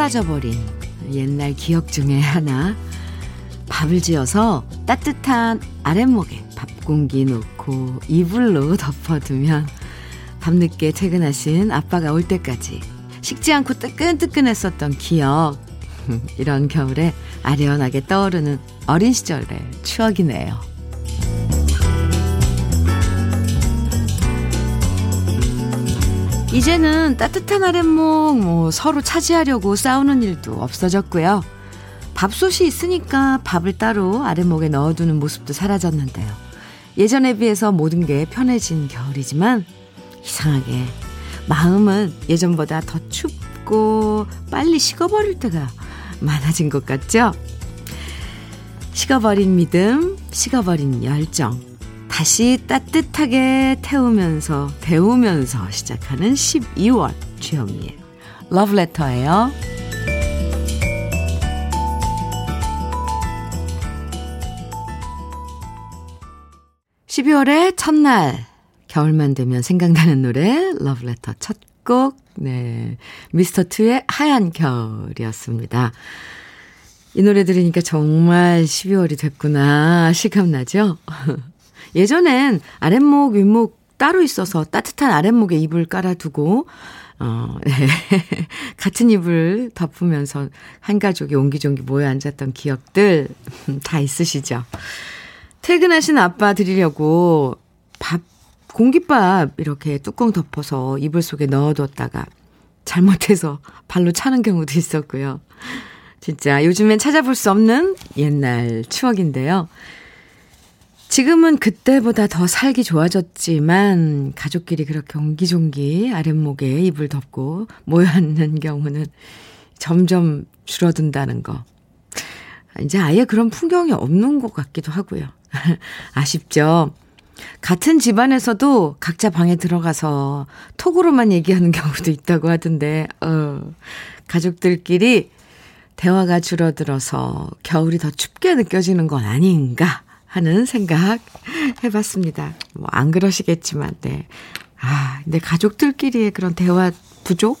사라져버린 옛날 기억 중에 하나. 밥을 지어서 따뜻한 아랫목에 밥 공기 놓고 이불로 덮어두면 밤늦게 퇴근하신 아빠가 올 때까지 식지 않고 뜨끈뜨끈했었던 기억. 이런 겨울에 아련하게 떠오르는 어린 시절의 추억이네요. 이제는 따뜻한 아랫목 뭐 서로 차지하려고 싸우는 일도 없어졌고요. 밥솥이 있으니까 밥을 따로 아랫목에 넣어두는 모습도 사라졌는데요. 예전에 비해서 모든 게 편해진 겨울이지만 이상하게 마음은 예전보다 더 춥고 빨리 식어버릴 때가 많아진 것 같죠? 식어버린 믿음, 식어버린 열정. 다시 따뜻하게 태우면서 데우면서 시작하는 12월 주현미의 러브레터예요. 12월의 첫날 겨울만 되면 생각나는 노래 러브레터 첫 곡 네. 미스터 투의 하얀 겨울이었습니다. 이 노래 들으니까 정말 12월이 됐구나 실감나죠? 예전엔 아랫목, 윗목 따로 있어서 따뜻한 아랫목에 이불 깔아두고, 어, 네. 같은 이불 덮으면서 한 가족이 옹기종기 모여 앉았던 기억들 다 있으시죠? 퇴근하신 아빠 드리려고 밥, 공깃밥 이렇게 뚜껑 덮어서 이불 속에 넣어뒀다가 잘못해서 발로 차는 경우도 있었고요. 진짜 요즘엔 찾아볼 수 없는 옛날 추억인데요. 지금은 그때보다 더 살기 좋아졌지만 가족끼리 그렇게 옹기종기 아랫목에 이불 덮고 모여 앉는 경우는 점점 줄어든다는 거. 이제 아예 그런 풍경이 없는 것 같기도 하고요. 아쉽죠? 같은 집안에서도 각자 방에 들어가서 톡으로만 얘기하는 경우도 있다고 하던데, 어, 가족들끼리 대화가 줄어들어서 겨울이 더 춥게 느껴지는 건 아닌가 하는 생각 해봤습니다. 뭐, 안 그러시겠지만, 네. 아, 근데 가족들끼리의 그런 대화 부족?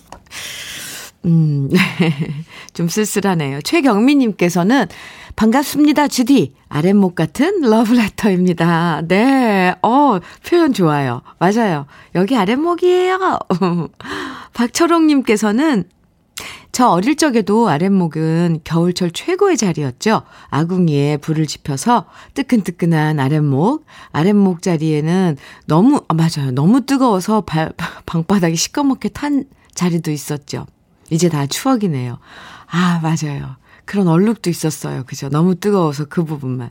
음, 좀 쓸쓸하네요. 최경미님께서는 반갑습니다, 주디. 아랫목 같은 러브레터입니다. 네, 어, 표현 좋아요. 맞아요. 여기 아랫목이에요. 박철홍님께서는 저 어릴 적에도 아랫목은 겨울철 최고의 자리였죠. 아궁이에 불을 지펴서 뜨끈뜨끈한 아랫목, 아랫목 자리에는 너무, 아, 맞아요. 너무 뜨거워서 발, 방바닥이 시꺼멓게 탄 자리도 있었죠. 이제 다 추억이네요. 아, 맞아요. 그런 얼룩도 있었어요. 그죠? 너무 뜨거워서 그 부분만.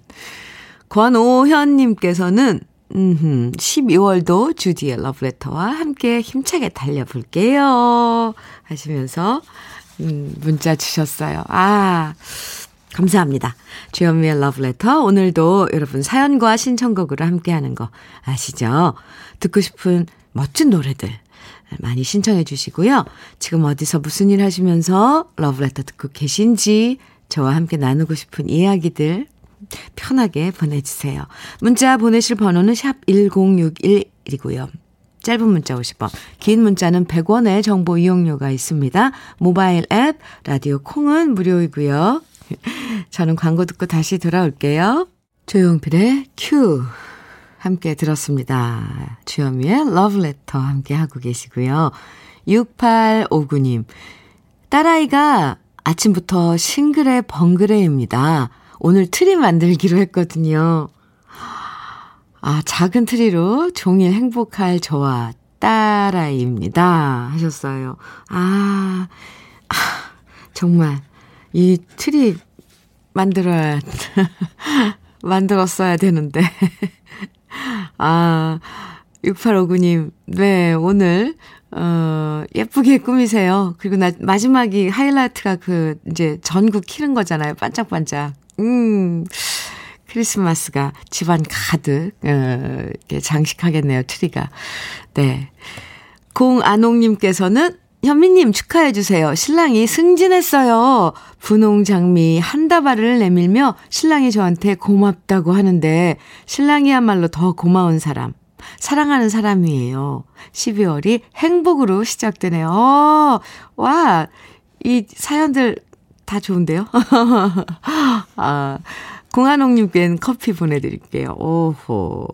권오현님께서는 음, 12월도 주디의 러브레터와 함께 힘차게 달려볼게요. 하시면서 음, 문자 주셨어요. 아, 감사합니다. 주현미의 러브레터. 오늘도 여러분 사연과 신청곡으로 함께하는 거 아시죠? 듣고 싶은 멋진 노래들 많이 신청해 주시고요. 지금 어디서 무슨 일 하시면서 러브레터 듣고 계신지 저와 함께 나누고 싶은 이야기들 편하게 보내주세요. 문자 보내실 번호는 샵 1061이고요. 짧은 문자 50원, 긴 문자는 100원의 정보 이용료가 있습니다. 모바일 앱, 라디오 콩은 무료이고요. 저는 광고 듣고 다시 돌아올게요. 조용필의 Q 함께 들었습니다. 주현미의 러브레터 함께 하고 계시고요. 6859님, 딸아이가 아침부터 싱그레 벙그레입니다. 오늘 트리 만들기로 했거든요. 아, 작은 트리로 종일 행복할 저와 딸아이입니다. 하셨어요. 아, 아 정말, 이 트리 만들어야, 만들었어야 되는데. 아, 6859님, 네, 오늘, 어, 예쁘게 꾸미세요. 그리고 나, 마지막이 하이라이트가 그, 이제 전구 키는 거잖아요. 반짝반짝. 음, 크리스마스가 집안 가득, 어, 이렇게 장식하겠네요, 트리가. 네. 공안옥님께서는 현미님 축하해 주세요. 신랑이 승진했어요. 분홍 장미 한 다발을 내밀며 신랑이 저한테 고맙다고 하는데 신랑이야말로 더 고마운 사람. 사랑하는 사람이에요. 12월이 행복으로 시작되네요. 어, 와, 이 사연들 다 좋은데요? 아, 공한옥님께는 커피 보내드릴게요. 오호.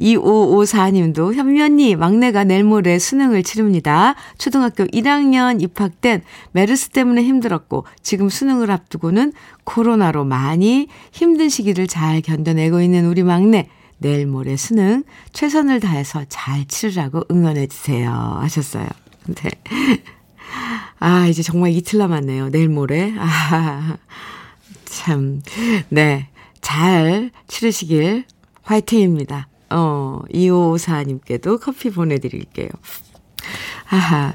2554님도 현면이 막내가 내일 모레 수능을 치릅니다. 초등학교 1학년 입학된 메르스 때문에 힘들었고 지금 수능을 앞두고는 코로나로 많이 힘든 시기를 잘 견뎌내고 있는 우리 막내. 내일 모레 수능 최선을 다해서 잘 치르라고 응원해주세요. 하셨어요. 네. 아, 이제 정말 이틀 남았네요. 내일 모레. 아, 참. 네. 잘 치르시길 화이팅입니다. 어, 2554님께도 커피 보내드릴게요. 아하,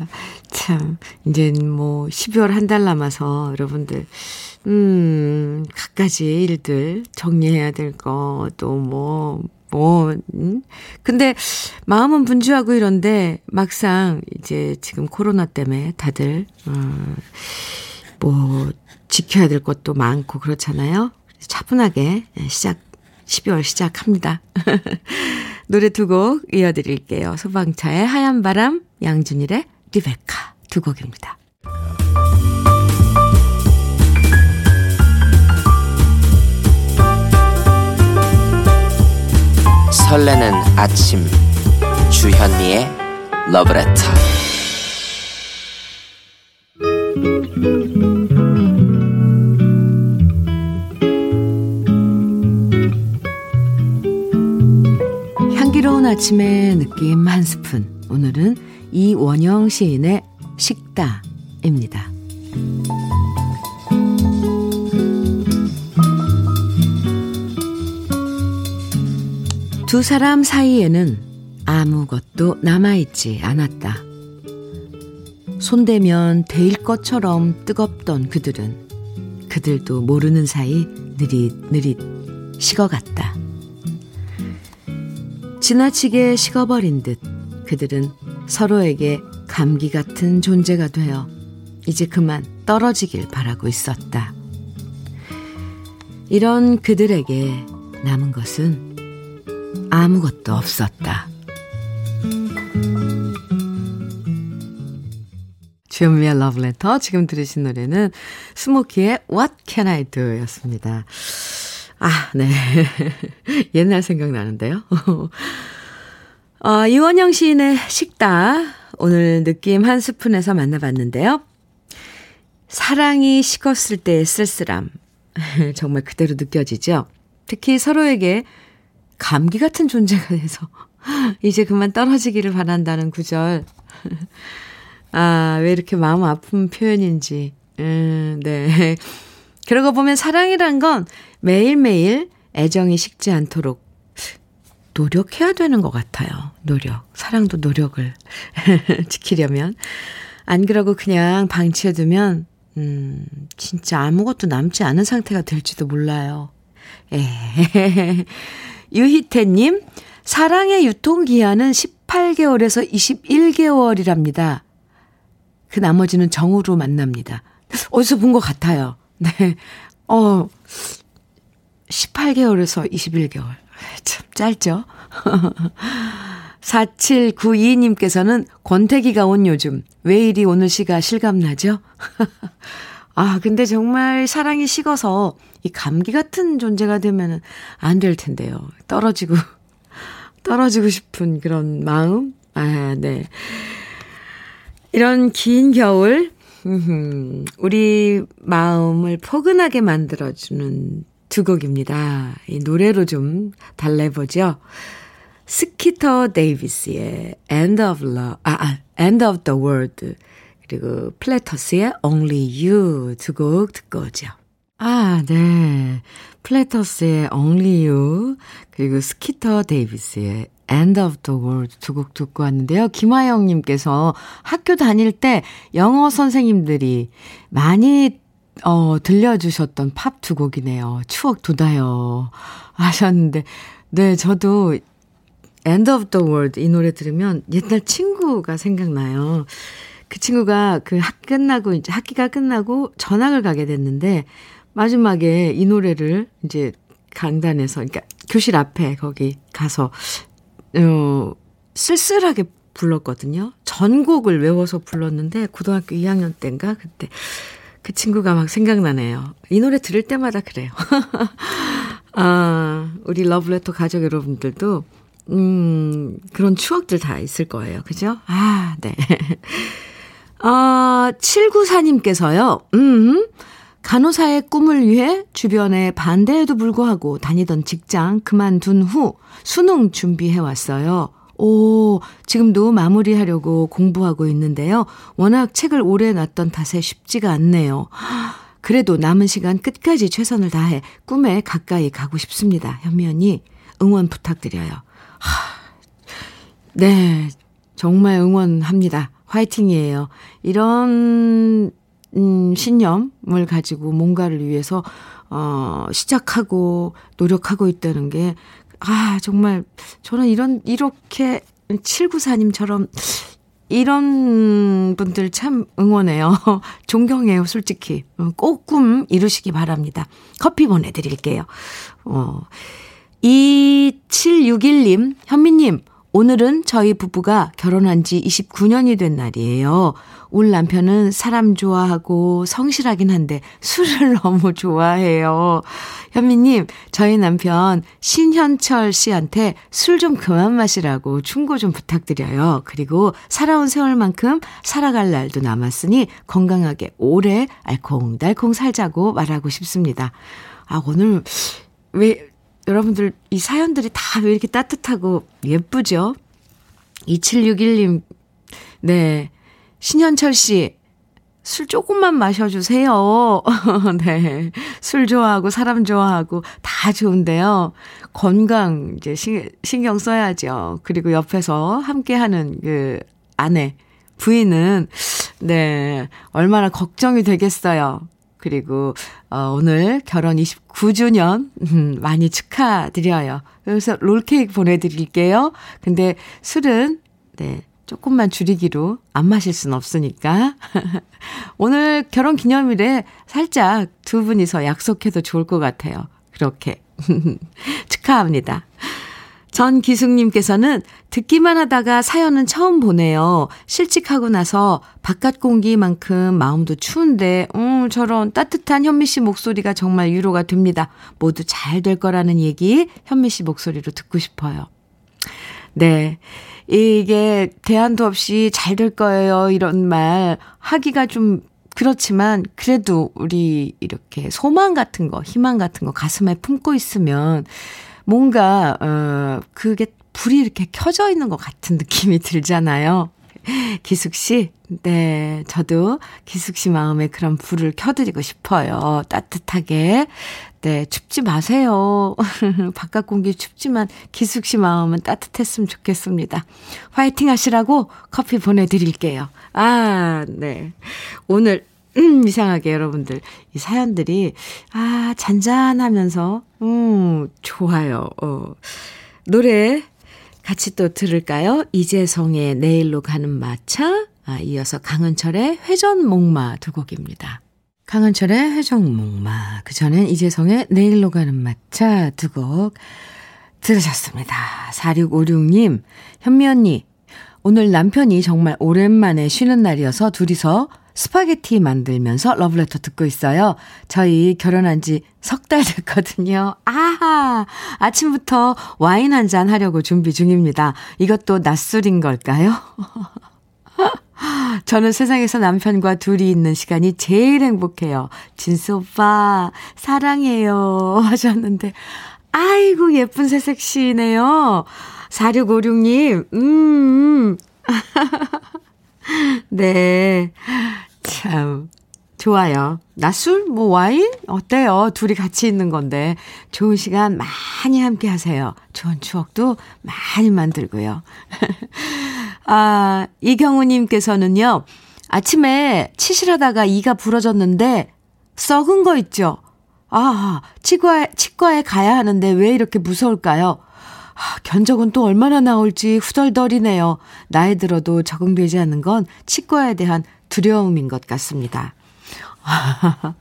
참, 이제 뭐, 12월 한 달 남아서 여러분들, 음, 갖가지 일들 정리해야 될 거, 또 뭐, 뭐, 음? 근데 마음은 분주하고 이런데 막상 이제 지금 코로나 때문에 다들, 음, 뭐, 지켜야 될 것도 많고 그렇잖아요. 차분하게 시작, 12월 시작합니다. 노래 두 곡 이어드릴게요. 소방차의 하얀 바람, 양준일의 리베카 두 곡입니다. 설레는 아침. 주현미의 러브레터. 향기로운 아침의 느낌 한 스푼. 오늘은 이원영 시인의 식다입니다. 두 사람 사이에는 아무것도 남아있지 않았다. 손대면 데일 것처럼 뜨겁던 그들은 그들도 모르는 사이 느릿느릿 식어갔다. 지나치게 식어버린 듯 그들은 서로에게 감기 같은 존재가 되어 이제 그만 떨어지길 바라고 있었다. 이런 그들에게 남은 것은 아무것도 없었다. 주현미의 러브레터 지금 들으신 노래는 스모키의 What Can I Do 였습니다. 아, 네. 옛날 생각나는데요. 어, 이원영 시인의 식다. 오늘 느낌 한 스푼에서 만나봤는데요. 사랑이 식었을 때의 쓸쓸함. 정말 그대로 느껴지죠? 특히 서로에게 감기 같은 존재가 돼서 이제 그만 떨어지기를 바란다는 구절. 아, 왜 이렇게 마음 아픈 표현인지. 음, 네. 그러고 보면 사랑이란 건 매일매일 애정이 식지 않도록 노력해야 되는 것 같아요. 노력. 사랑도 노력을 지키려면. 안 그러고 그냥 방치해두면, 음, 진짜 아무것도 남지 않은 상태가 될지도 몰라요. 에 유희태님, 사랑의 유통기한은 18개월에서 21개월이랍니다. 그 나머지는 정으로 만납니다. 어디서 본 것 같아요. 네. 어, 18개월에서 21개월. 참 짧죠? 4792님께서는 권태기가 온 요즘 왜 이리 오늘 시가 실감나죠? 아, 근데 정말 사랑이 식어서 이 감기 같은 존재가 되면은 안될 텐데요. 떨어지고, 떨어지고 싶은 그런 마음? 아, 네. 이런 긴 겨울, 우리 마음을 포근하게 만들어주는 두 곡입니다. 이 노래로 좀 달래보죠. 스키터 데이비스의 End of Love, 아, 아 End of the World. 그리고 플래터스의 Only You 두 곡 듣고 오죠. 아, 네. 플래터스의 Only You 그리고 스키터 데이비스의 End of the World 두 곡 듣고 왔는데요. 김하영님께서 학교 다닐 때 영어 선생님들이 많이 어, 들려주셨던 팝 두 곡이네요. 추억 돋아요. 하셨는데, 네, 저도 End of the World 이 노래 들으면 옛날 친구가 생각나요. 그 친구가 그 학 끝나고 이제 학기가 끝나고 전학을 가게 됐는데 마지막에 이 노래를 이제 강단에서 그러니까 교실 앞에 거기 가서 어 쓸쓸하게 불렀거든요. 전곡을 외워서 불렀는데 고등학교 2학년 때인가 그때 그 친구가 막 생각나네요. 이 노래 들을 때마다 그래요. 아, 우리 러브레터 가족 여러분들도, 음, 그런 추억들 다 있을 거예요. 그죠? 아, 네. 아, 794님께서요, 음, 간호사의 꿈을 위해 주변에 반대에도 불구하고 다니던 직장 그만둔 후 수능 준비해 왔어요. 오, 지금도 마무리하려고 공부하고 있는데요. 워낙 책을 오래 놨던 탓에 쉽지가 않네요. 그래도 남은 시간 끝까지 최선을 다해 꿈에 가까이 가고 싶습니다. 현미 언니, 응원 부탁드려요. 하, 네, 정말 응원합니다. 화이팅이에요. 이런, 음, 신념을 가지고 뭔가를 위해서, 어, 시작하고 노력하고 있다는 게, 아, 정말, 저는 이런, 이렇게 794님처럼 이런 분들 참 응원해요. 존경해요, 솔직히. 꼭 꿈 이루시기 바랍니다. 커피 보내드릴게요. 어, 2761님, 현미님, 오늘은 저희 부부가 결혼한 지 29년이 된 날이에요. 울 남편은 사람 좋아하고 성실하긴 한데 술을 너무 좋아해요. 현미님, 저희 남편 신현철 씨한테 술 좀 그만 마시라고 충고 좀 부탁드려요. 그리고 살아온 세월만큼 살아갈 날도 남았으니 건강하게 오래 알콩달콩 살자고 말하고 싶습니다. 아, 오늘 왜 여러분들 이 사연들이 다 왜 이렇게 따뜻하고 예쁘죠? 2761님, 네. 신현철 씨, 술 조금만 마셔주세요. 네. 술 좋아하고 사람 좋아하고 다 좋은데요. 건강 이제 신경 써야죠. 그리고 옆에서 함께 하는 그 아내, 부인은, 네. 얼마나 걱정이 되겠어요. 그리고 어, 오늘 결혼 29주년 음, 많이 축하드려요. 그래서 롤케이크 보내드릴게요. 근데 술은 네 조금만 줄이기로 안 마실 순 없으니까 오늘 결혼 기념일에 살짝 두 분이서 약속해도 좋을 것 같아요. 그렇게 축하합니다. 전 기숙님께서는 듣기만 하다가 사연은 처음 보내요. 실직하고 나서 바깥 공기만큼 마음도 추운데, 음, 저런 따뜻한 현미 씨 목소리가 정말 위로가 됩니다. 모두 잘 될 거라는 얘기 현미 씨 목소리로 듣고 싶어요. 네. 이게 대안도 없이 잘 될 거예요. 이런 말 하기가 좀 그렇지만 그래도 우리 이렇게 소망 같은 거, 희망 같은 거 가슴에 품고 있으면 뭔가, 어, 그게 불이 이렇게 켜져 있는 것 같은 느낌이 들잖아요. 기숙 씨, 네, 저도 기숙 씨 마음에 그런 불을 켜드리고 싶어요. 따뜻하게. 네, 춥지 마세요. 바깥 공기 춥지만 기숙 씨 마음은 따뜻했으면 좋겠습니다. 화이팅 하시라고 커피 보내드릴게요. 아, 네. 오늘 음, 이상하게 여러분들, 이 사연들이, 아, 잔잔하면서, 음, 좋아요. 어. 노래 같이 또 들을까요? 이재성의 내일로 가는 마차, 아, 이어서 강은철의 회전 목마 두 곡입니다. 강은철의 회전 목마, 그 전엔 이재성의 내일로 가는 마차 두 곡 들으셨습니다. 4656님, 현미 언니, 오늘 남편이 정말 오랜만에 쉬는 날이어서 둘이서 스파게티 만들면서 러브레터 듣고 있어요. 저희 결혼한 지 석 달 됐거든요. 아하! 아침부터 와인 한 잔 하려고 준비 중입니다. 이것도 낮술인 걸까요? 저는 세상에서 남편과 둘이 있는 시간이 제일 행복해요. 진수 오빠, 사랑해요. 하셨는데, 아이고, 예쁜 새색 시네요. 4656님, 음, 음. 네. 참, 좋아요. 낮술? 뭐 와인? 어때요? 둘이 같이 있는 건데. 좋은 시간 많이 함께 하세요. 좋은 추억도 많이 만들고요. 아, 이경우님께서는요, 아침에 치실하다가 이가 부러졌는데, 썩은 거 있죠? 아, 치과에, 치과에 가야 하는데 왜 이렇게 무서울까요? 아, 견적은 또 얼마나 나올지 후덜덜이네요. 나이 들어도 적응되지 않는 건 치과에 대한 두려움인 것 같습니다.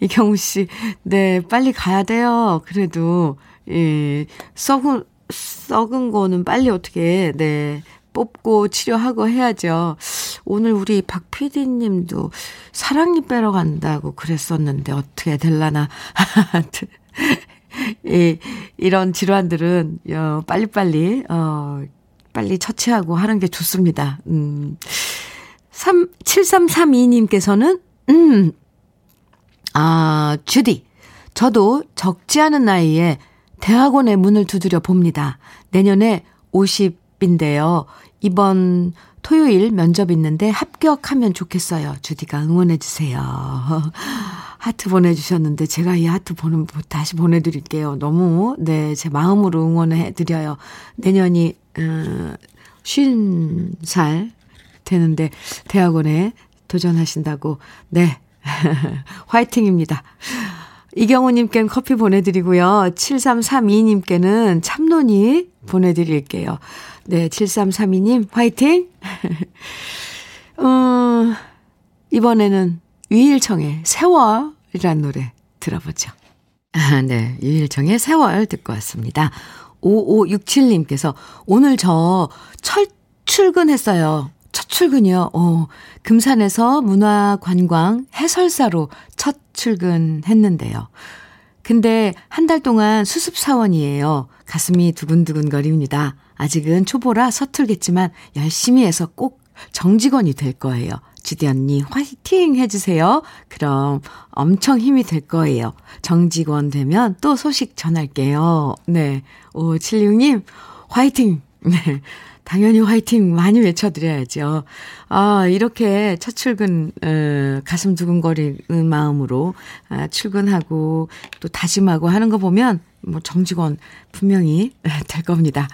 이경우 씨, 네, 빨리 가야 돼요. 그래도, 예, 썩은, 썩은 거는 빨리 어떻게, 네, 뽑고 치료하고 해야죠. 오늘 우리 박 PD님도 사랑니 빼러 간다고 그랬었는데 어떻게 될라나. 이, 이런 질환들은, 어, 빨리빨리, 어, 빨리 처치하고 하는 게 좋습니다. 음. 3, 7332님께서는, 음, 아, 주디. 저도 적지 않은 나이에 대학원의 문을 두드려 봅니다. 내년에 50인데요. 이번 토요일 면접 있는데 합격하면 좋겠어요. 주디가 응원해주세요. 하트 보내주셨는데 제가 이 하트 보는, 다시 보내드릴게요. 너무, 네, 제 마음으로 응원해드려요. 내년이, 어, 50살 되는데 대학원에 도전하신다고, 네, 화이팅입니다. 이경우님께는 커피 보내드리고요. 7332님께는 참론이 보내드릴게요. 네, 7332님, 화이팅! 어, 이번에는 유일청의 세월이란 노래 들어보죠. 아, 네. 유일청의 세월 듣고 왔습니다. 5567님께서 오늘 저 철 출근했어요. 첫 출근이요. 어, 금산에서 문화관광 해설사로 첫 출근했는데요. 근데 한 달 동안 수습사원이에요. 가슴이 두근두근 거립니다. 아직은 초보라 서툴겠지만 열심히 해서 꼭 정직원이 될 거예요. 지디 언니 화이팅 해주세요. 그럼 엄청 힘이 될 거예요. 정직원 되면 또 소식 전할게요. 네. 5576님, 화이팅! 네. 당연히 화이팅 많이 외쳐드려야죠. 아, 이렇게 첫 출근, 어, 가슴 두근거리는 마음으로 아, 출근하고 또 다짐하고 하는 거 보면 뭐 정직원 분명히 될 겁니다.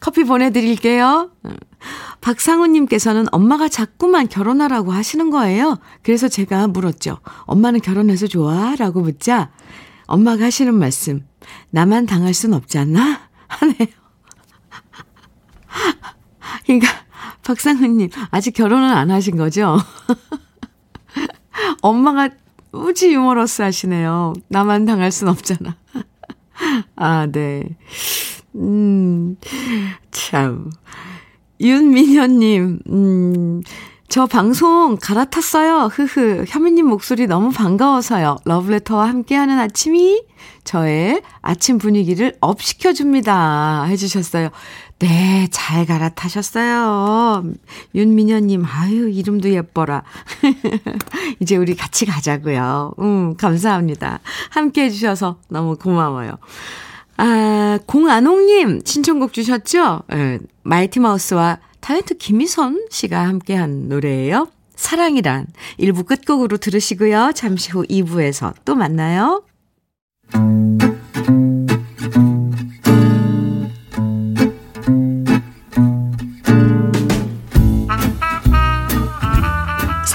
커피 보내드릴게요. 박상우님께서는 엄마가 자꾸만 결혼하라고 하시는 거예요. 그래서 제가 물었죠. 엄마는 결혼해서 좋아? 라고 묻자 엄마가 하시는 말씀. 나만 당할 순 없지 않나? 하네요. 그러니까 박상은님 아직 결혼은 안 하신 거죠? 엄마가 우지 유머러스 하시네요. 나만 당할 순 없잖아. 아, 네. 음, 참. 윤민현님, 음, 저 방송 갈아탔어요. 흐흐. 현미님 목소리 너무 반가워서요. 러브레터와 함께하는 아침이 저의 아침 분위기를 up 시켜줍니다. 해주셨어요. 네, 잘 갈아타셨어요. 윤민현님, 아유, 이름도 예뻐라. 이제 우리 같이 가자고요. 음, 감사합니다. 함께 해주셔서 너무 고마워요. 아, 공안홍님, 신청곡 주셨죠? 네, 마이티마우스와 탤런트 김희선 씨가 함께한 노래예요. 사랑이란 1부 끝곡으로 들으시고요. 잠시 후 2부에서 또 만나요.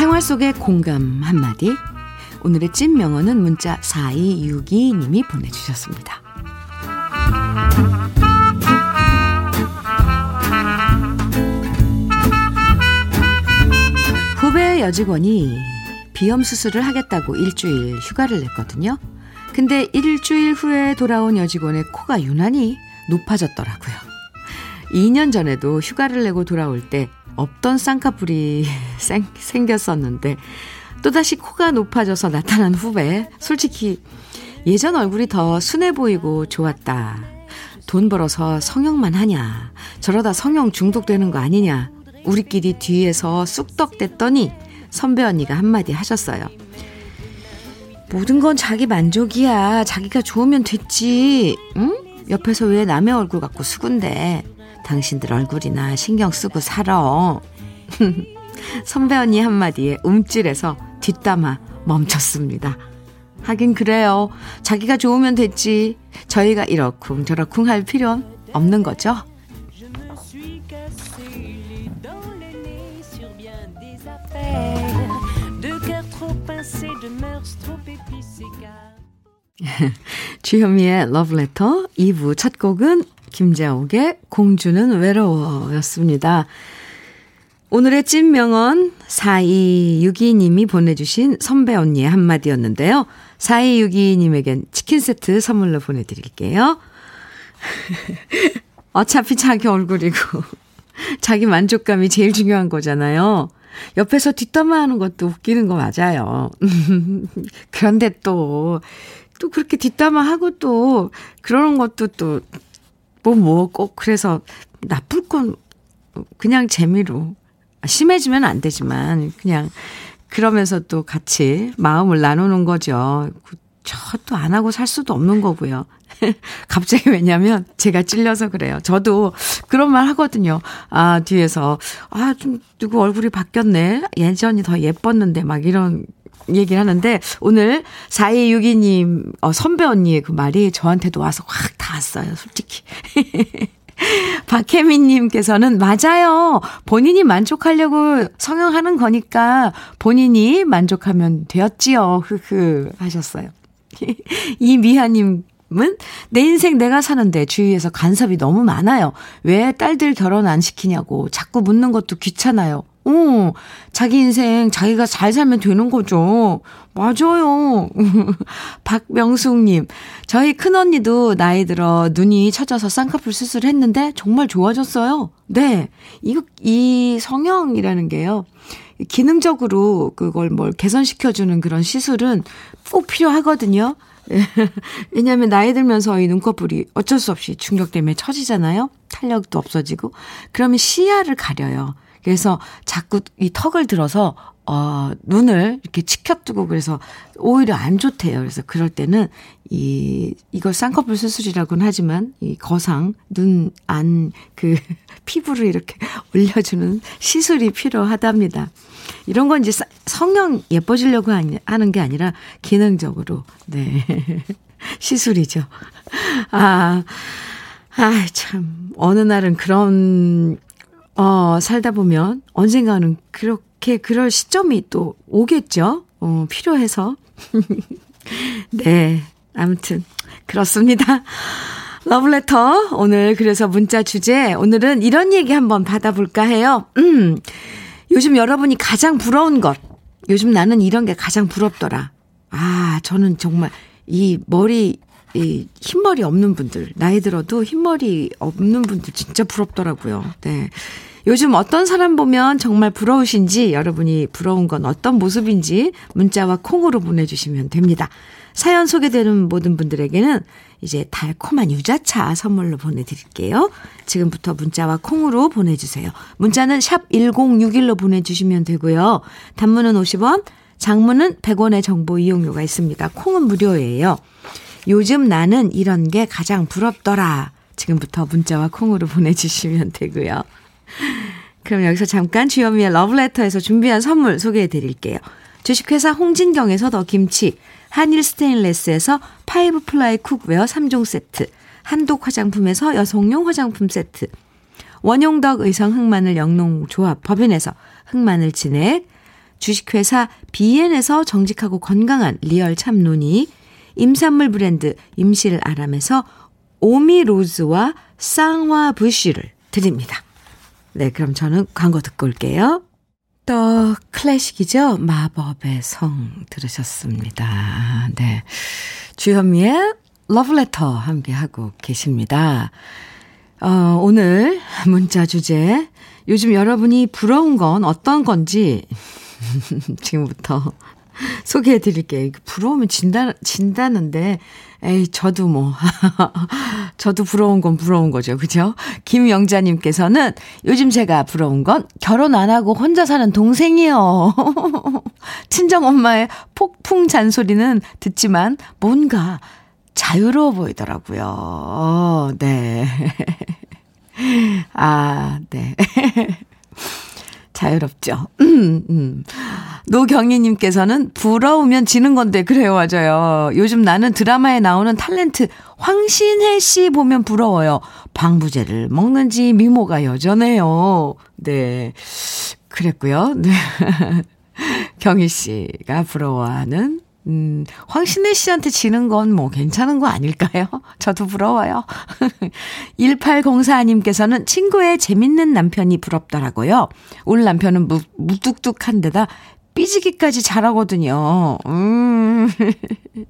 생활 속의 공감 한마디. 오늘의 찐 명언은 문자 4262님이 보내주셨습니다. 후배 여직원이 비염 수술을 하겠다고 일주일 휴가를 냈거든요. 근데 일주일 후에 돌아온 여직원의 코가 유난히 높아졌더라고요. 2년 전에도 휴가를 내고 돌아올 때 없던 쌍꺼풀이 생, 생겼었는데 또다시 코가 높아져서 나타난 후배 솔직히 예전 얼굴이 더 순해 보이고 좋았다. 돈 벌어서 성형만 하냐. 저러다 성형 중독되는 거 아니냐. 우리끼리 뒤에서 쑥덕댔더니 선배 언니가 한마디 하셨어요. 모든 건 자기 만족이야. 자기가 좋으면 됐지. 응? 옆에서 왜 남의 얼굴 갖고 수군데. 당신들 얼굴이나 신경 쓰고 살아. 선배 언니 한마디에 움찔해서 뒷담화 멈췄습니다. 하긴 그래요. 자기가 좋으면 됐지. 저희가 이러쿵 저러쿵 할 필요는 없는 거죠. 주현미의 러브레터 2부 첫 곡은 김재옥의 공주는 외로워 였습니다. 오늘의 찐 명언 4262님이 보내주신 선배 언니의 한마디였는데요. 4262님에겐 치킨 세트 선물로 보내드릴게요. 어차피 자기 얼굴이고 자기 만족감이 제일 중요한 거잖아요. 옆에서 뒷담화 하는 것도 웃기는 거 맞아요. 그런데 또, 또 그렇게 뒷담화 하고 또, 그러는 것도 또, 뭐, 뭐, 꼭 그래서 나쁠 건 그냥 재미로. 심해지면 안 되지만, 그냥, 그러면서 또 같이 마음을 나누는 거죠. 저도 안 하고 살 수도 없는 거고요. 갑자기 왜냐면 제가 찔려서 그래요. 저도 그런 말 하거든요. 아, 뒤에서, 아, 좀 누구 얼굴이 바뀌었네. 예전이 더 예뻤는데 막 이런 얘기를 하는데 오늘 4262님, 어, 선배 언니의 그 말이 저한테도 와서 확 닿았어요. 솔직히. 박혜민님께서는 맞아요. 본인이 만족하려고 성형하는 거니까 본인이 만족하면 되었지요. 흐흐 하셨어요. 이미하님 내 인생 내가 사는데 주위에서 간섭이 너무 많아요. 왜 딸들 결혼 안 시키냐고 자꾸 묻는 것도 귀찮아요. 어, 자기 인생 자기가 잘 살면 되는 거죠. 맞아요. 박명숙님, 저희 큰언니도 나이 들어 눈이 처져서 쌍꺼풀 수술했는데 정말 좋아졌어요. 네. 이거, 이 성형이라는 게요. 기능적으로 그걸 뭘 개선시켜주는 그런 시술은 꼭 필요하거든요. 왜냐하면 나이 들면서 이 눈꺼풀이 어쩔 수 없이 충격 때문에 처지잖아요. 탄력도 없어지고. 그러면 시야를 가려요. 그래서 자꾸 이 턱을 들어서 어, 눈을 이렇게 치켜두고 그래서 오히려 안 좋대요. 그래서 그럴 때는 이, 이걸 쌍꺼풀 수술이라고는 하지만 이 거상, 눈, 안, 그 피부를 이렇게 올려주는 시술이 필요하답니다. 이런 건 이제 성형 예뻐지려고 하는 게 아니라 기능적으로, 네. 시술이죠. 아, 아, 참. 어느 날은 그런, 어, 살다 보면 언젠가는 그렇게, 그럴 시점이 또 오겠죠? 어, 필요해서. 네. 아무튼, 그렇습니다. 러블레터. 오늘 그래서 문자 주제. 오늘은 이런 얘기 한번 받아볼까 해요. 음. 요즘 여러분이 가장 부러운 것. 요즘 나는 이런 게 가장 부럽더라. 아, 저는 정말 이 머리, 이 흰머리 없는 분들, 나이 들어도 흰머리 없는 분들 진짜 부럽더라고요. 네. 요즘 어떤 사람 보면 정말 부러우신지, 여러분이 부러운 건 어떤 모습인지 문자와 콩으로 보내주시면 됩니다. 사연 소개되는 모든 분들에게는 이제 달콤한 유자차 선물로 보내드릴게요. 지금부터 문자와 콩으로 보내주세요. 문자는 샵 1061로 보내주시면 되고요. 단문은 50원, 장문은 100원의 정보 이용료가 있습니다. 콩은 무료예요. 요즘 나는 이런 게 가장 부럽더라. 지금부터 문자와 콩으로 보내주시면 되고요. 그럼 여기서 잠깐 주현미의 러브레터에서 준비한 선물 소개해 드릴게요. 주식회사 홍진경에서 더 김치, 한일 스테인레스에서 파이브 플라이 쿡웨어 3종 세트, 한독 화장품에서 여성용 화장품 세트, 원용덕 의성 흑마늘 영농조합 법인에서 흑마늘 진액, 주식회사 비엔에서 정직하고 건강한 리얼 참논이, 임산물 브랜드 임실 아람에서 오미로즈와 쌍화 부쉬를 드립니다. 네, 그럼 저는 광고 듣고 올게요. 또 클래식이죠. 마법의 성 들으셨습니다. 네. 주현미의 러브레터 함께하고 계십니다. 어, 오늘 문자 주제. 요즘 여러분이 부러운 건 어떤 건지 지금부터 소개해 드릴게요. 부러우면 진다, 진다는데, 에이, 저도 뭐, 저도 부러운 건 부러운 거죠. 그죠? 김영자님께서는 요즘 제가 부러운 건 결혼 안 하고 혼자 사는 동생이요. 친정 엄마의 폭풍 잔소리는 듣지만 뭔가 자유로워 보이더라고요. 네. 아, 네. 자유롭죠. 음, 음. 노경희님께서는 부러우면 지는 건데, 그래요, 맞아요. 요즘 나는 드라마에 나오는 탤런트 황신혜 씨 보면 부러워요. 방부제를 먹는지 미모가 여전해요. 네. 그랬고요. 네. 경희 씨가 부러워하는 음, 황신혜 씨한테 지는 건 뭐 괜찮은 거 아닐까요? 저도 부러워요. 1804님께서는 친구의 재밌는 남편이 부럽더라고요. 올 남편은 무, 무뚝뚝한 데다 삐지기까지 잘하거든요. 음.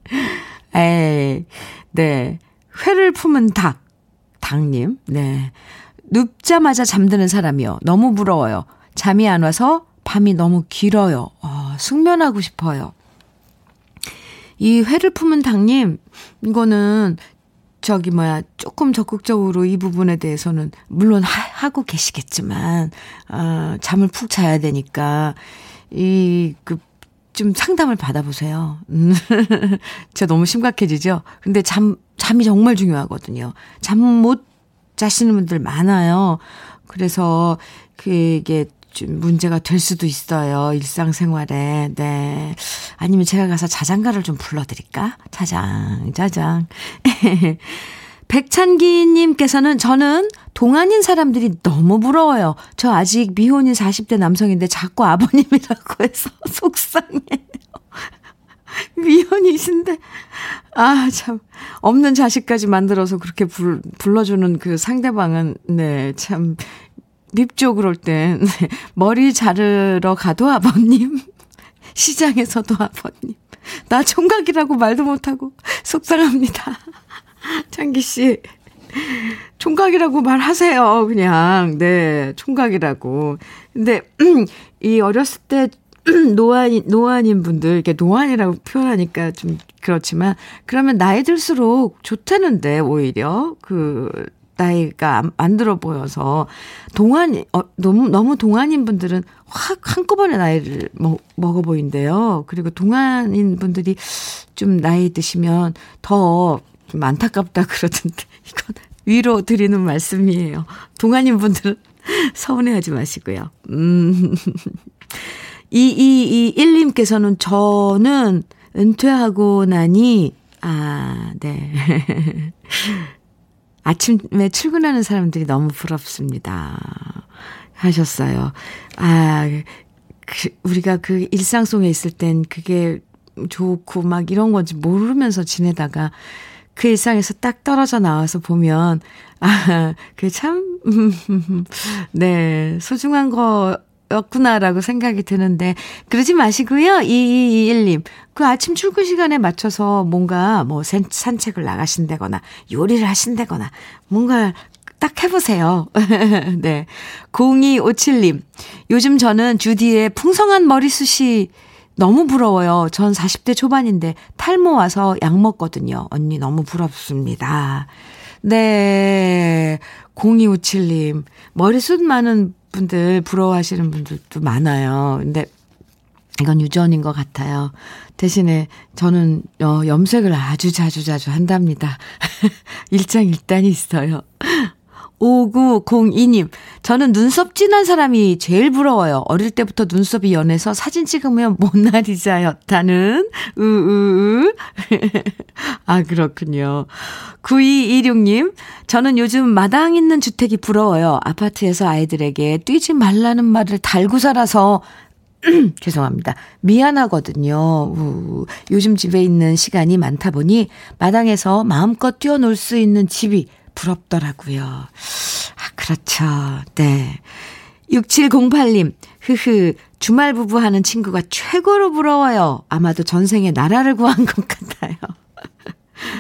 에이, 네. 회를 품은 닭. 닭님. 네. 눕자마자 잠드는 사람이요. 너무 부러워요. 잠이 안 와서 밤이 너무 길어요. 어, 숙면하고 싶어요. 이 회를 품은 당님, 이거는 저기 뭐야 조금 적극적으로 이 부분에 대해서는 물론 하, 고 계시겠지만 어, 잠을 푹 자야 되니까 이 그 좀 상담을 받아보세요. 음. 제가 너무 심각해지죠. 근데 잠 잠이 정말 중요하거든요. 잠 못 자시는 분들 많아요. 그래서 그게 좀 문제가 될 수도 있어요. 일상생활에. 네. 아니면 제가 가서 자장가를 좀 불러드릴까? 자장, 자장. 백찬기님께서는 저는 동안인 사람들이 너무 부러워요. 저 아직 미혼인 40대 남성인데 자꾸 아버님이라고 해서 속상해요. 미혼이신데, 아, 참, 없는 자식까지 만들어서 그렇게 불, 불러주는 그 상대방은, 네, 참, 밉죠, 그럴 땐. 네. 머리 자르러 가도 아버님. 시장에서도 아버님. 나 총각이라고 말도 못하고 속상합니다. 창기 씨. 총각이라고 말하세요, 그냥. 네, 총각이라고. 근데, 이 어렸을 때 노안, 노안인 분들, 이렇게 노안이라고 표현하니까 좀 그렇지만, 그러면 나이 들수록 좋다는데, 오히려. 그, 나이가 안, 안 들어 보여서 동안 어, 너무 너무 동안인 분들은 확 한꺼번에 나이를 먹, 먹어 보인대요. 그리고 동안인 분들이 좀 나이 드시면 더 좀 안타깝다 그러던데 이건 위로 드리는 말씀이에요. 동안인 분들은 서운해하지 마시고요. 음. 2221님께서는 저는 은퇴하고 나니 아, 네. 아침에 출근하는 사람들이 너무 부럽습니다. 하셨어요. 아, 그, 우리가 그 일상 속에 있을 땐 그게 좋고 막 이런 건지 모르면서 지내다가 그 일상에서 딱 떨어져 나와서 보면, 아, 그게 참, 네, 소중한 거 였구나라고 생각이 드는데, 그러지 마시고요. 2221님. 그 아침 출근 시간에 맞춰서 뭔가 뭐 산책을 나가신다거나, 요리를 하신다거나, 뭔가 딱 해보세요. 네. 0257님. 요즘 저는 주디의 풍성한 머리숱이 너무 부러워요. 전 40대 초반인데 탈모 와서 약 먹거든요. 언니 너무 부럽습니다. 네. 0257님. 머리숱 많은 분들 부러워하시는 분들도 많아요. 근데 이건 유전인 것 같아요. 대신에 저는 어, 염색을 아주 자주 자주 한답니다. 일장일단이 있어요. 5902님, 저는 눈썹 진한 사람이 제일 부러워요. 어릴 때부터 눈썹이 연해서 사진 찍으면 모나리자였다는, 으으으. 아, 그렇군요. 9226님, 저는 요즘 마당 있는 주택이 부러워요. 아파트에서 아이들에게 뛰지 말라는 말을 달고 살아서 죄송합니다. 미안하거든요. 우, 요즘 집에 있는 시간이 많다 보니 마당에서 마음껏 뛰어놀 수 있는 집이 부럽더라고요. 아, 그렇죠. 네. 6708님, 흐흐, 주말 부부 하는 친구가 최고로 부러워요. 아마도 전생에 나라를 구한 것 같아요.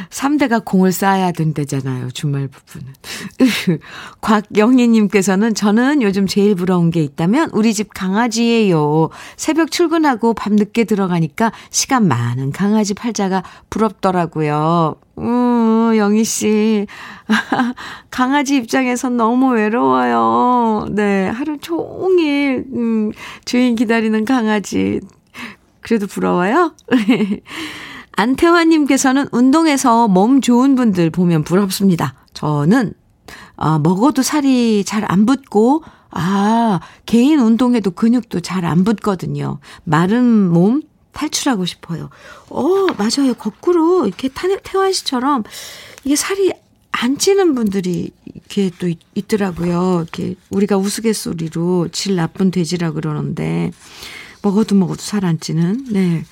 3대가 공을 쌓아야 된다잖아요. 주말 부부는. 곽영희님께서는 저는 요즘 제일 부러운 게 있다면 우리 집 강아지예요. 새벽 출근하고 밤 늦게 들어가니까 시간 많은 강아지 팔자가 부럽더라고요. 음, 영희 씨. 강아지 입장에선 너무 외로워요. 네, 하루 종일, 음, 주인 기다리는 강아지. 그래도 부러워요? 안태환님께서는 운동해서 몸 좋은 분들 보면 부럽습니다. 저는, 아, 먹어도 살이 잘 안 붙고, 아, 개인 운동해도 근육도 잘 안 붙거든요. 마른 몸 탈출하고 싶어요. 어, 맞아요. 거꾸로 이렇게 태환 씨처럼 이게 살이 안 찌는 분들이 이렇게 또 있, 더라고요 이렇게 우리가 우스갯소리로 질 나쁜 돼지라 그러는데 먹어도 먹어도 살 안 찌는. 네.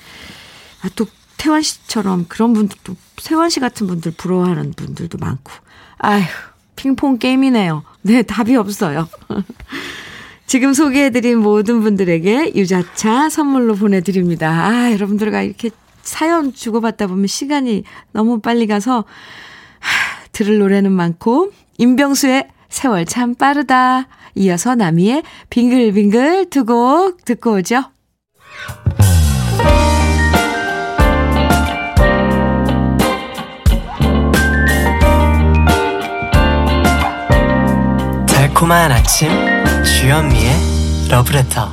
아, 또 태환 씨처럼 그런 분들도 태환 씨 같은 분들 부러워하는 분들도 많고. 아휴, 핑퐁 게임이네요. 네, 답이 없어요. 지금 소개해드린 모든 분들에게 유자차 선물로 보내드립니다. 아, 여러분들과 이렇게 사연 주고받다 보면 시간이 너무 빨리 가서, 하, 들을 노래는 많고, 임병수의 세월 참 빠르다. 이어서 나미의 빙글빙글 두 곡 듣고 오죠. 달콤한 아침 주현미의 러브레터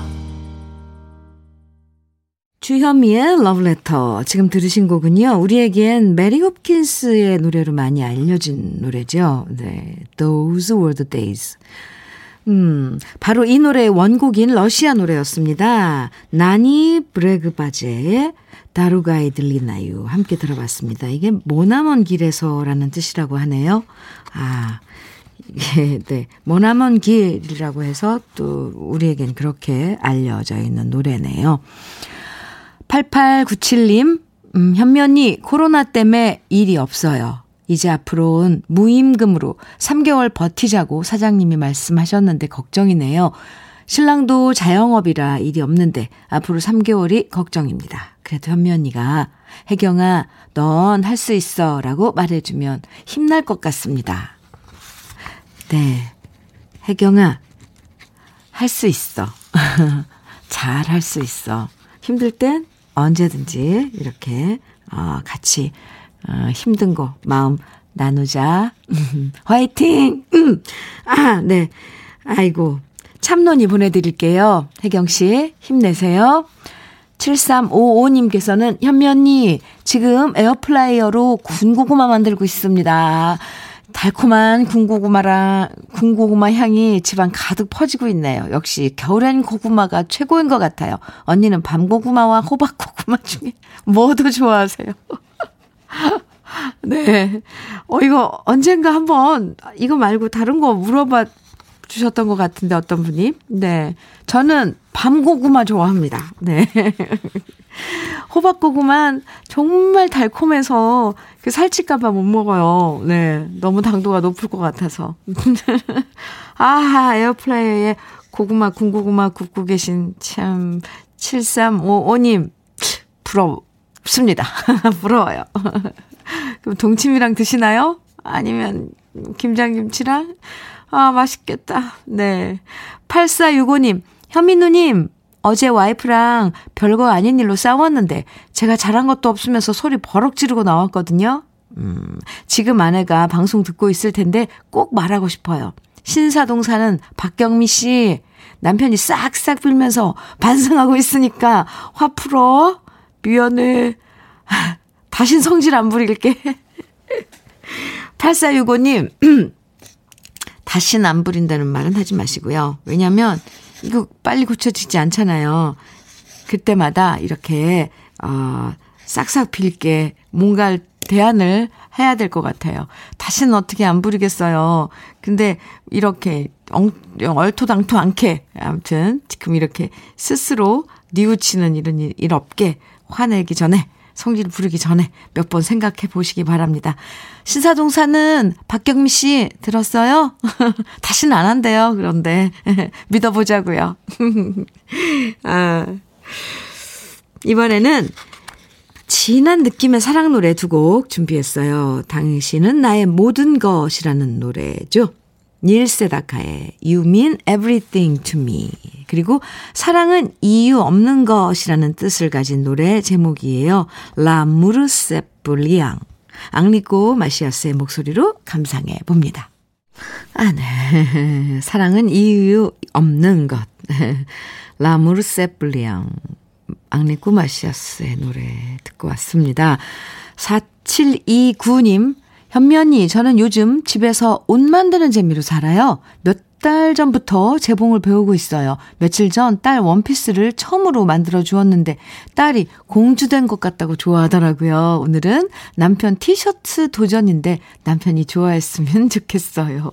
주현미의 러브레터 지금 들으신 곡은요. 우리에겐 메리 홉킨스의 노래로 많이 알려진 노래죠. 네, Those were the days. 음, 바로 이 노래의 원곡인 러시아 노래였습니다. 나니 브레그바제의 다루가이 들리나요 함께 들어봤습니다. 이게 모나먼 길에서라는 뜻이라고 하네요. 아, 예, 네. 머나먼 길이라고 해서 또 우리에겐 그렇게 알려져 있는 노래네요. 8897님, 음, 현면이 코로나 때문에 일이 없어요. 이제 앞으로는 무임금으로 3개월 버티자고 사장님이 말씀하셨는데 걱정이네요. 신랑도 자영업이라 일이 없는데 앞으로 3개월이 걱정입니다. 그래도 현면이가 혜경아, 넌 할 수 있어 라고 말해주면 힘날 것 같습니다. 네. 혜경아, 할 수 있어. 잘 할 수 있어. 힘들 땐 언제든지 이렇게, 어, 같이, 어, 힘든 거, 마음 나누자. 화이팅! 아, 네. 아이고. 참론이 보내드릴게요. 혜경씨, 힘내세요. 7355님께서는 현미 언니 지금 에어프라이어로 군고구마 만들고 있습니다. 달콤한 군고구마랑 군고구마 향이 집안 가득 퍼지고 있네요. 역시 겨울엔 고구마가 최고인 것 같아요. 언니는 밤고구마와 호박고구마 중에 뭐 더 좋아하세요? 네. 어, 이거 언젠가 한번 이거 말고 다른 거 물어봐 주셨던 것 같은데 어떤 분이? 네. 저는 밤고구마 좋아합니다. 네. 호박고구만 정말 달콤해서 그 살찔까봐 못 먹어요. 네. 너무 당도가 높을 것 같아서. 아, 에어프라이어에 고구마, 군고구마 굽고 계신 참, 7355님, 부럽습니다. 부러워요. 그럼 동치미랑 드시나요? 아니면 김장김치랑? 아, 맛있겠다. 네. 8465님, 현민우님, 어제 와이프랑 별거 아닌 일로 싸웠는데 제가 잘한 것도 없으면서 소리 버럭 지르고 나왔거든요. 음, 지금 아내가 방송 듣고 있을 텐데 꼭 말하고 싶어요. 신사동 사는 박경미 씨, 남편이 싹싹 빌면서 반성하고 있으니까 화 풀어. 미안해. 다신 성질 안 부릴게. 8465님, 다신 안 부린다는 말은 하지 마시고요. 왜냐면, 이거 빨리 고쳐지지 않잖아요. 그때마다 이렇게, 어, 싹싹 빌게 뭔가 대안을 해야 될 것 같아요. 다시는 어떻게 안 부리겠어요. 근데 이렇게 얼토당토 않게 아무튼 지금 이렇게 스스로 뉘우치는 이런 일, 일 없게 화내기 전에 성질 부르기 전에 몇 번 생각해 보시기 바랍니다. 신사동사는 박경미 씨 들었어요? 다시는 안 한대요. 그런데 믿어보자고요. 아, 이번에는 진한 느낌의 사랑 노래 두 곡 준비했어요. 당신은 나의 모든 것이라는 노래죠. 닐 세다카의 You Mean Everything to Me 그리고 사랑은 이유 없는 것이라는 뜻을 가진 노래 제목이에요. 라 무르세 불리앙 앙리코 마시아스의 목소리로 감상해 봅니다. 아, 네. 사랑은 이유 없는 것. 라 무르세 불리앙 앙리코 마시아스의 노래 듣고 왔습니다. 4729님 현면이 저는 요즘 집에서 옷 만드는 재미로 살아요. 몇 달 전부터 재봉을 배우고 있어요. 며칠 전 딸 원피스를 처음으로 만들어 주었는데 딸이 공주된 것 같다고 좋아하더라고요. 오늘은 남편 티셔츠 도전인데 남편이 좋아했으면 좋겠어요.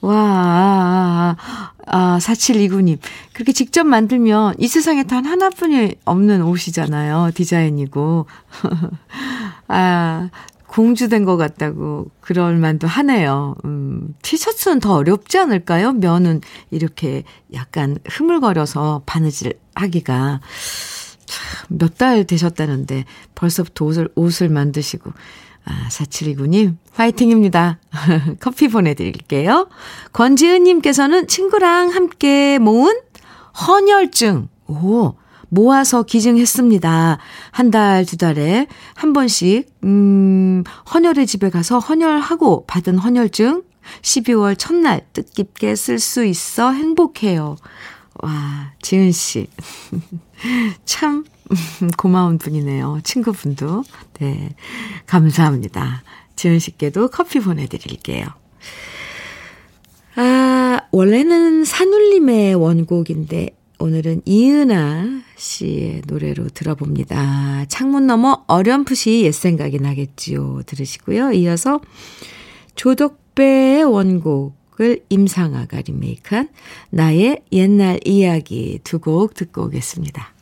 와, 아, 4729님. 그렇게 직접 만들면 이 세상에 단 하나뿐이 없는 옷이잖아요. 디자인이고. 아, 공주된 것 같다고 그럴 만도 하네요. 음, 티셔츠는 더 어렵지 않을까요? 면은 이렇게 약간 흐물거려서 바느질 하기가 몇 달 되셨다는데 벌써부터 옷을 옷을 만드시고 아, 4729님, 화이팅입니다. 커피 보내드릴게요. 권지은님께서는 친구랑 함께 모은 헌혈증, 오, 모아서 기증했습니다. 한 달, 두 달에 한 번씩, 음, 헌혈의 집에 가서 헌혈하고 받은 헌혈증 12월 첫날 뜻깊게 쓸 수 있어 행복해요. 와, 지은 씨. 참 고마운 분이네요. 친구분도. 네. 감사합니다. 지은 씨께도 커피 보내드릴게요. 아, 원래는 산울림의 원곡인데, 오늘은 이은아 씨의 노래로 들어봅니다. 창문 너머 어렴풋이 옛 생각이 나겠지요. 들으시고요. 이어서 조덕배의 원곡을 임상아가 리메이크한 나의 옛날 이야기 두 곡 듣고 오겠습니다.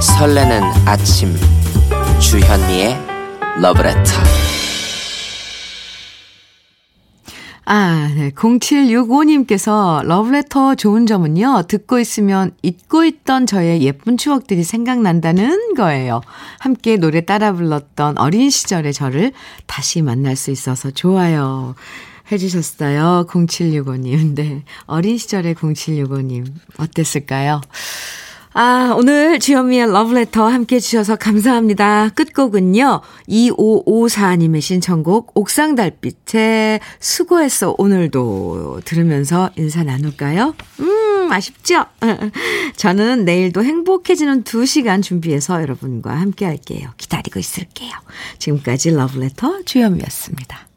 설레는 아침 주현미의 러브레터 아, 네. 0765님께서 러브레터 좋은 점은요, 듣고 있으면 잊고 있던 저의 예쁜 추억들이 생각난다는 거예요. 함께 노래 따라 불렀던 어린 시절의 저를 다시 만날 수 있어서 좋아요. 해주셨어요. 0765님. 네. 어린 시절의 0765님. 어땠을까요? 아, 오늘 주현미의 러브레터 함께 해주셔서 감사합니다. 끝곡은요, 2554님의 신청곡, 옥상달빛의 수고했어, 오늘도 들으면서 인사 나눌까요? 음, 아쉽죠? 저는 내일도 행복해지는 2시간 준비해서 여러분과 함께 할게요. 기다리고 있을게요. 지금까지 러브레터 주현미였습니다.